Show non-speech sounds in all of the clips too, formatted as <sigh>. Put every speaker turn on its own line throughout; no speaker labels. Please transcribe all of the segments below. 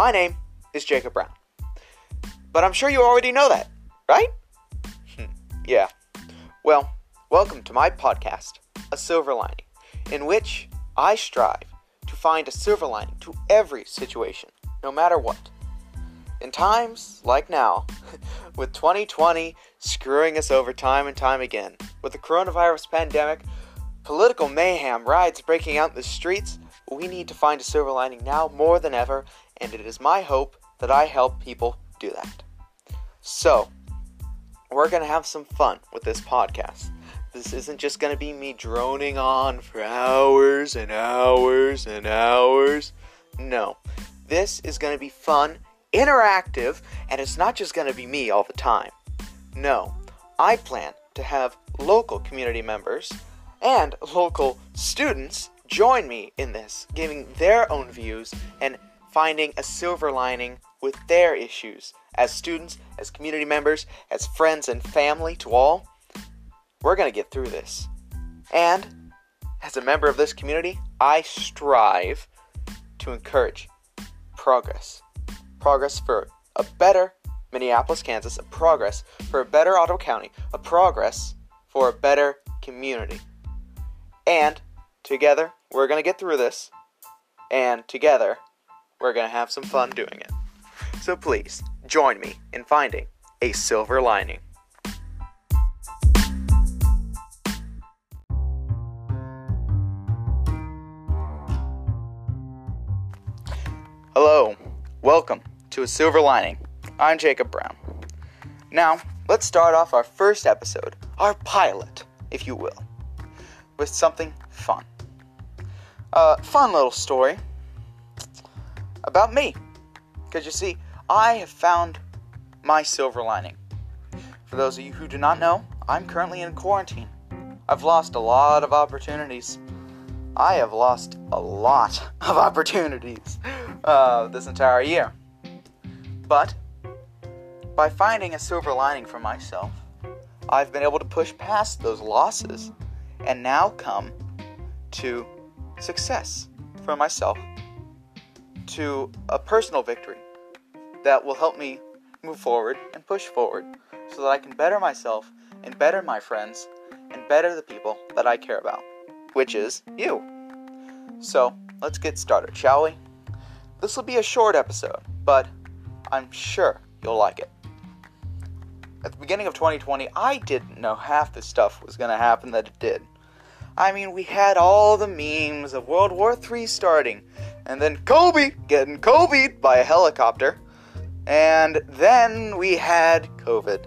My name is Jacob Brown. But I'm sure you already know that, right? Hmm, yeah. Well, welcome to my podcast, A Silver Lining, in which I strive to find a silver lining to every situation, no matter what. In times like now, <laughs> with 2020 screwing us over time and time again, with the coronavirus pandemic, political mayhem, riots breaking out in the streets, we need to find a silver lining now more than ever, and it is my hope that I help people do that. So, we're going to have some fun with this podcast. This isn't just going to be me droning on for hours and hours and hours. No, this is going to be fun, interactive, and it's not just going to be me all the time. No, I plan to have local community members and local students join me in this, giving their own views and finding a silver lining with their issues as students, as community members, as friends and family to all. We're going to get through this. And as a member of this community, I strive to encourage progress. Progress for a better Minneapolis, Kansas, a progress for a better Ottawa County, a progress for a better community. And together, we're going to get through this. And together, we're going to have some fun doing it. So please, join me in finding a silver lining. Hello, welcome to A Silver Lining. I'm Jacob Brown. Now, let's start off our first episode, our pilot, if you will, with something fun. A fun little story about me. Because you see, I have found my silver lining. For those of you who do not know, I'm currently in quarantine. I've lost a lot of opportunities. I have lost a lot <laughs> of opportunities uh, this entire year. But by finding a silver lining for myself, I've been able to push past those losses and now come to success for myself, to a personal victory that will help me move forward and push forward so that I can better myself and better my friends and better the people that I care about, which is you. So, let's get started, shall we? This will be a short episode, but I'm sure you'll like it. At the beginning of 2020, I didn't know half the stuff was going to happen that it did. I mean, we had all the memes of World War III starting, and then Kobe getting Kobe'd by a helicopter, and then we had COVID.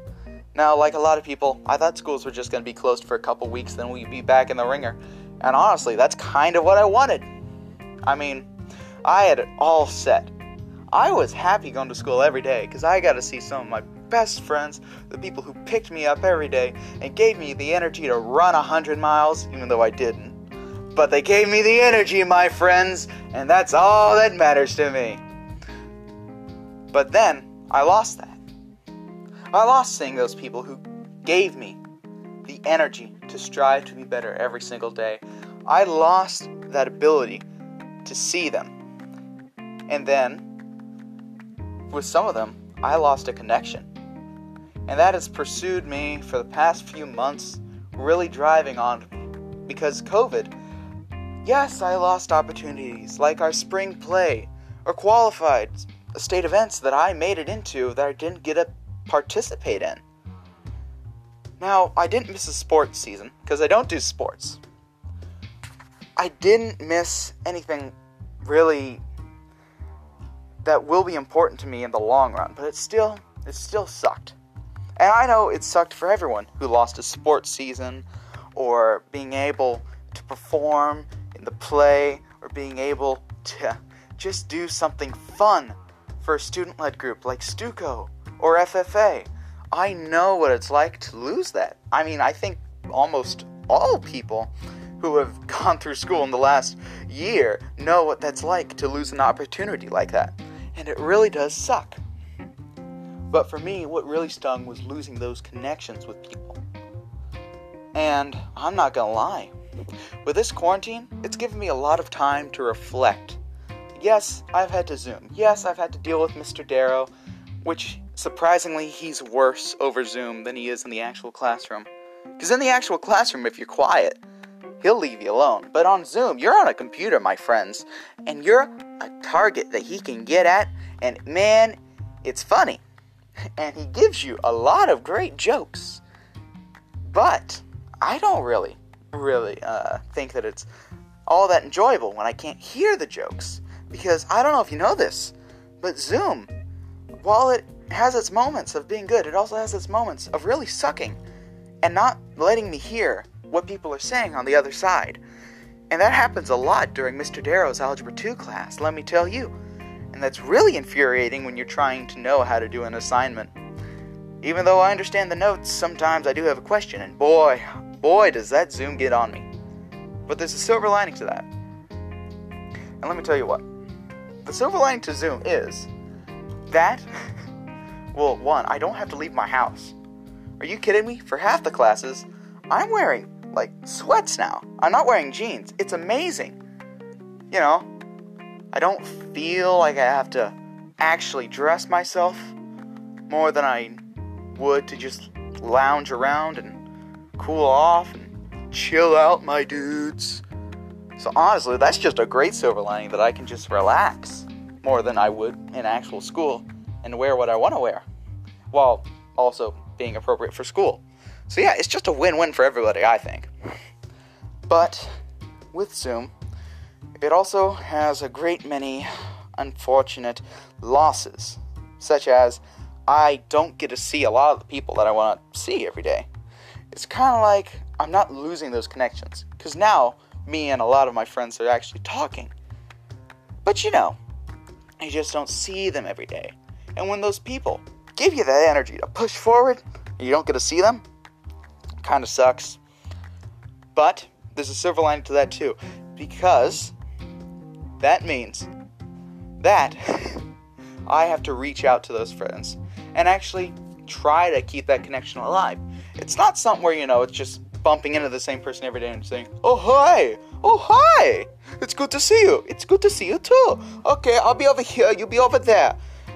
Now, like a lot of people, I thought schools were just going to be closed for a couple weeks, then we'd be back in the ringer. And honestly, that's kind of what I wanted. I mean, I had it all set. I was happy going to school every day because I got to see some of my best friends, the people who picked me up every day and gave me the energy to run 100 miles, even though I didn't. But they gave me the energy, my friends, and that's all that matters to me. But then, I lost that. I lost seeing those people who gave me the energy to strive to be better every single day. I lost that ability to see them. And then, with some of them, I lost a connection. And that has pursued me for the past few months, really driving on me. because COVID. Yes, I lost opportunities like our spring play or qualified state events that I made it into that I didn't get to participate in. Now, I didn't miss a sports season because I don't do sports. I didn't miss anything really that will be important to me in the long run, but it still it still sucked. And I know it sucked for everyone who lost a sports season or being able to perform the play or being able to just do something fun for a student led group like Stuco or FFA. I know what it's like to lose that. I mean, I think almost all people who have <laughs> gone through school in the last year know what that's like to lose an opportunity like that. And it really does suck. But for me, what really stung was losing those connections with people. And I'm not gonna lie, with this quarantine, it's given me a lot of time to reflect. yes, I've had to Zoom. Yes, I've had to deal with Mr. Darrow, which surprisingly, he's worse over Zoom than he is in the actual classroom. Because in the actual classroom, if you're quiet, he'll leave you alone. But on Zoom, you're on a computer, my friends, and you're a target that he can get at, and man, it's funny. And he gives you a lot of great jokes. But I don't really, really uh, think that it's all that enjoyable when I can't hear the jokes. Because I don't know if you know this, but Zoom, while it has its moments of being good, it also has its moments of really sucking and not letting me hear what people are saying on the other side. And that happens a lot during Mr. Darrow's Algebra 2 class, let me tell you. And that's really infuriating when you're trying to know how to do an assignment. Even though I understand the notes, sometimes I do have a question, and boy, boy, does that Zoom get on me. But there's a silver lining to that. And let me tell you what the silver lining to Zoom is that, <laughs> well, one, I don't have to leave my house. Are you kidding me? For half the classes, I'm wearing like sweats now. I'm not wearing jeans. It's amazing. You know, I don't feel like I have to actually dress myself more than I would to just lounge around and cool off and chill out, my dudes. So honestly, that's just a great silver lining that I can just relax more than I would in actual school and wear what I want to wear while also being appropriate for school. So yeah, it's just a win-win for everybody, I think. But with Zoom, it also has a great many unfortunate losses, such as I don't get to see a lot of the people that I want to see every day. It's kind of like I'm not losing those connections because now me and a lot of my friends are actually talking. But you know, you just don't see them every day. And when those people give you that energy to push forward you don't get to see them, kind of sucks. But there's a silver lining to that too, because that means that <laughs> I have to reach out to those friends and actually try to keep that connection alive. It's not something where, you know, it's just bumping into the same person every day and saying, Oh, hi! Oh, hi! It's good to see you. It's good to see you too. Okay, I'll be over here, you'll be over there.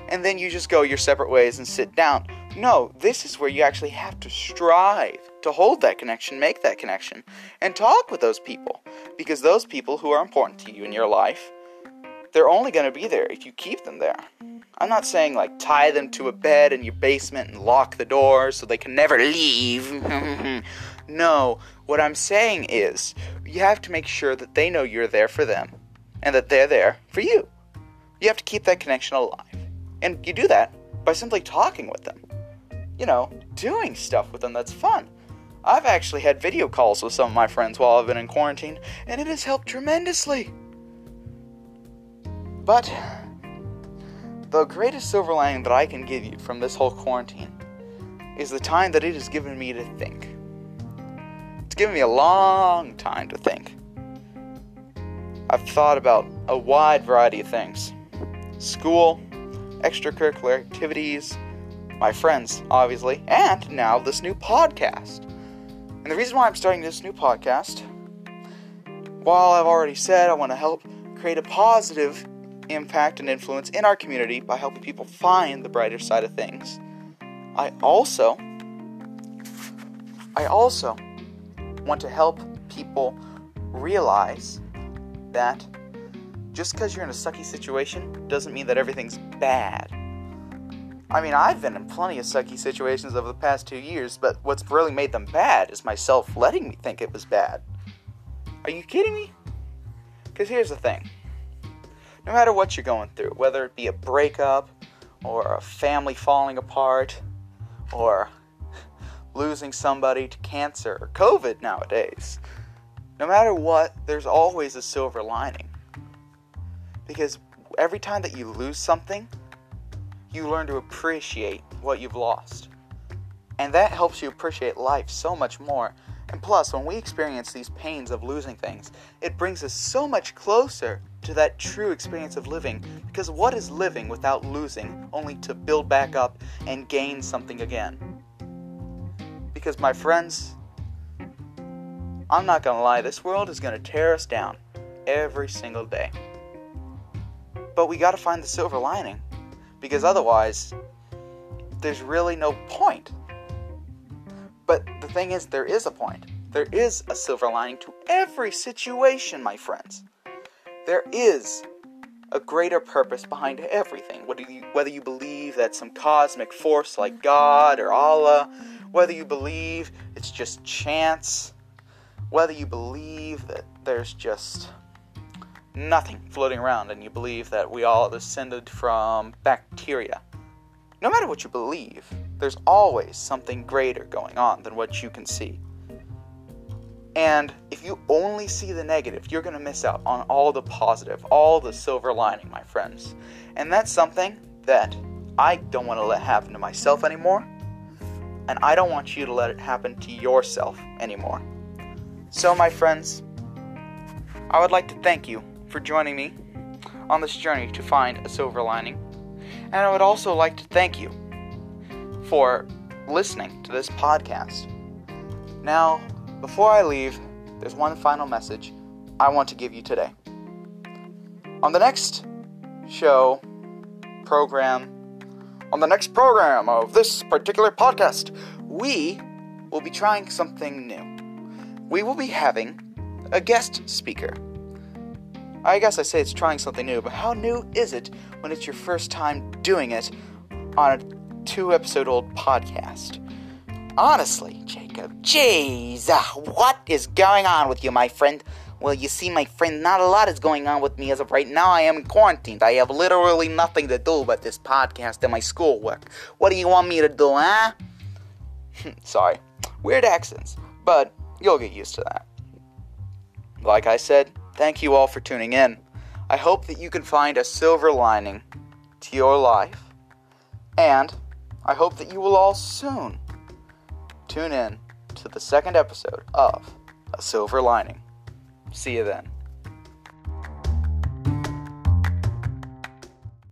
And then you just go your separate ways and sit down. No, this is where you actually have to strive to hold that connection, make that connection, and talk with those people. Because those people who are important to you in your life, they're only going to be there if you keep them there. I'm not saying like tie them to a bed in your basement and lock the door so they can never leave. <laughs> no, what I'm saying is you have to make sure that they know you're there for them and that they're there for you. You have to keep that connection alive. And you do that by simply talking with them. You know, doing stuff with them that's fun. I've actually had video calls with some of my friends while I've been in quarantine, and it has helped tremendously. But the greatest silver lining that I can give you from this whole quarantine is the time that it has given me to think. It's given me a long time to think. I've thought about a wide variety of things school, extracurricular activities, my friends, obviously, and now this new podcast. And the reason why I'm starting this new podcast, while I've already said I want to help create a positive impact and influence in our community by helping people find the brighter side of things. I also I also want to help people realize that just because you're in a sucky situation doesn't mean that everything's bad. I mean, I've been in plenty of sucky situations over the past two years, but what's really made them bad is myself letting me think it was bad. Are you kidding me? Because here's the thing no matter what you're going through, whether it be a breakup or a family falling apart or losing somebody to cancer or COVID nowadays, no matter what, there's always a silver lining. Because every time that you lose something, you learn to appreciate what you've lost. And that helps you appreciate life so much more. And plus, when we experience these pains of losing things, it brings us so much closer to that true experience of living. Because what is living without losing, only to build back up and gain something again? Because, my friends, I'm not gonna lie, this world is gonna tear us down every single day. But we got to find the silver lining because otherwise, there's really no point. But the thing is, there is a point. There is a silver lining to every situation, my friends. There is a greater purpose behind everything. Whether you, whether you believe that some cosmic force like God or Allah, whether you believe it's just chance, whether you believe that there's just nothing floating around and you believe that we all descended from bacteria. No matter what you believe, there's always something greater going on than what you can see. And if you only see the negative, you're going to miss out on all the positive, all the silver lining, my friends. And that's something that I don't want to let happen to myself anymore. And I don't want you to let it happen to yourself anymore. So, my friends, I would like to thank you for joining me on this journey to find a silver lining. And I would also like to thank you for listening to this podcast. Now, before I leave, there's one final message I want to give you today. On the next show, program, on the next program of this particular podcast, we will be trying something new. We will be having a guest speaker. I guess I say it's trying something new, but how new is it when it's your first time doing it on a two episode old podcast? Honestly, Jacob, jeez, uh, what is going on with you, my friend? Well, you see, my friend, not a lot is going on with me as of right now. I am quarantined. I have literally nothing to do but this podcast and my schoolwork. What do you want me to do, huh? <laughs> Sorry. Weird accents, but you'll get used to that. Like I said, thank you all for tuning in. I hope that you can find a silver lining to your life, and I hope that you will all soon tune in to the second episode of A Silver Lining. See you then.